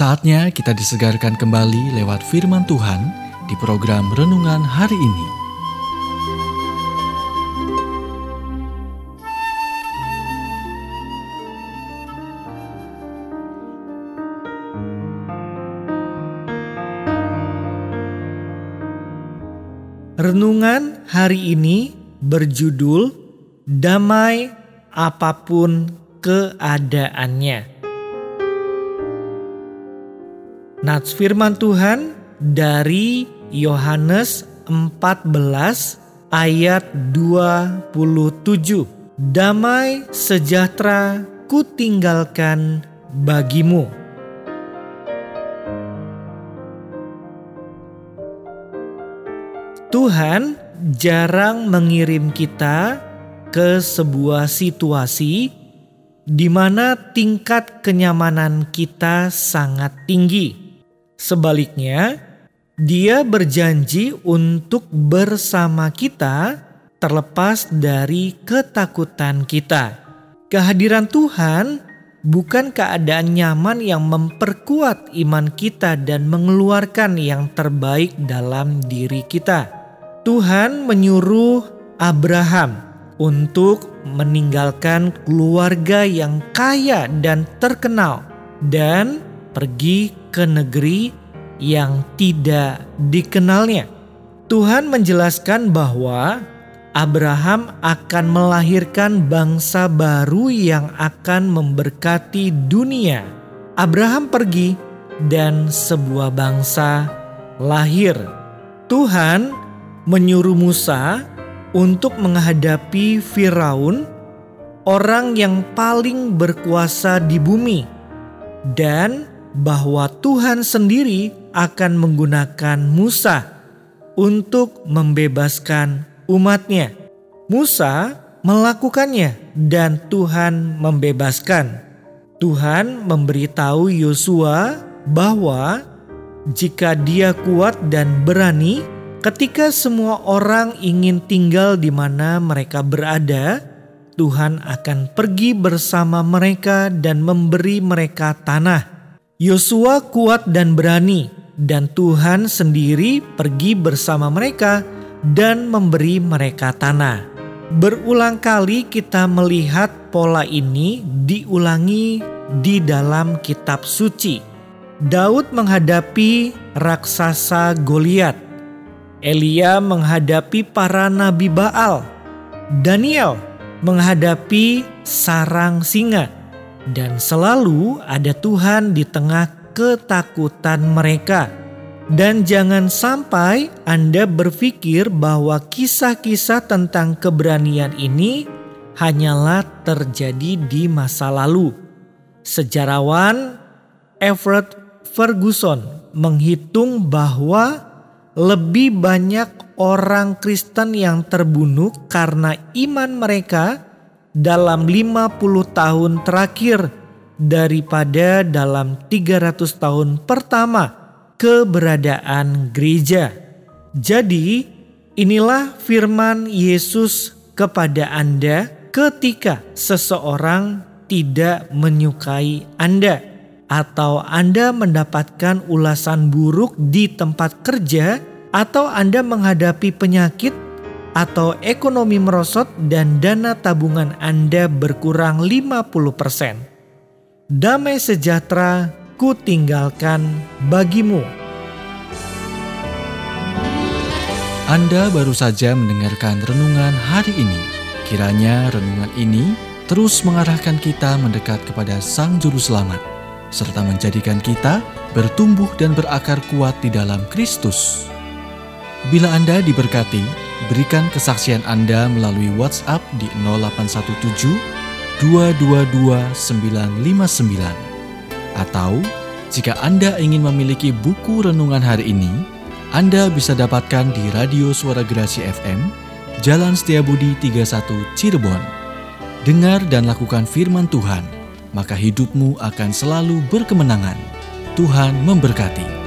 Saatnya kita disegarkan kembali lewat firman Tuhan di program renungan hari ini. Renungan hari ini berjudul Damai apa pun keadaannya. Nats firman Tuhan dari Yohanes 14 ayat 27. Damai sejahtera kutinggalkan bagimu. Tuhan jarang mengirim kita ke sebuah situasi di mana tingkat kenyamanan kita sangat tinggi. Sebaliknya, dia berjanji untuk bersama kita terlepas dari ketakutan kita. Kehadiran Tuhan bukan keadaan nyaman yang memperkuat iman kita dan mengeluarkan yang terbaik dalam diri kita. Tuhan menyuruh Abraham untuk meninggalkan keluarga yang kaya dan terkenal dan pergi ke negeri yang tidak dikenalnya. Tuhan menjelaskan bahwa Abraham akan melahirkan bangsa baru yang akan memberkati dunia. Abraham pergi dan sebuah bangsa lahir. Tuhan menyuruh Musa untuk menghadapi Firaun, orang yang paling berkuasa di bumi, dan bahwa Tuhan sendiri akan menggunakan Musa untuk membebaskan umatnya. Musa melakukannya dan Tuhan membebaskan. Tuhan memberitahu Yosua bahwa jika dia kuat dan berani, ketika semua orang ingin tinggal di mana mereka berada, Tuhan akan pergi bersama mereka dan memberi mereka tanah Yosua kuat dan berani, dan Tuhan sendiri pergi bersama mereka dan memberi mereka tanah. Berulang kali kita melihat pola ini diulangi di dalam kitab suci. Daud menghadapi raksasa Goliat. Elia menghadapi para nabi Baal. Daniel menghadapi sarang singa dan selalu ada Tuhan di tengah ketakutan mereka. Dan jangan sampai Anda berpikir bahwa kisah-kisah tentang keberanian ini hanyalah terjadi di masa lalu. Sejarawan Everett Ferguson menghitung bahwa lebih banyak orang Kristen yang terbunuh karena iman mereka dalam 50 tahun terakhir daripada dalam 300 tahun pertama keberadaan gereja. Jadi, inilah firman Yesus kepada Anda ketika seseorang tidak menyukai Anda atau Anda mendapatkan ulasan buruk di tempat kerja atau Anda menghadapi penyakit atau ekonomi merosot dan dana tabungan Anda berkurang 50%. Damai sejahtera ku tinggalkan bagimu. Anda baru saja mendengarkan renungan hari ini. Kiranya renungan ini terus mengarahkan kita mendekat kepada Sang Juru Selamat, serta menjadikan kita bertumbuh dan berakar kuat di dalam Kristus. Bila Anda diberkati, Berikan kesaksian Anda melalui WhatsApp di 0817 222 959 atau jika Anda ingin memiliki buku renungan hari ini, Anda bisa dapatkan di Radio Suara Gerasi FM, Jalan Setiabudi 31 Cirebon. Dengar dan lakukan firman Tuhan, maka hidupmu akan selalu berkemenangan. Tuhan memberkati.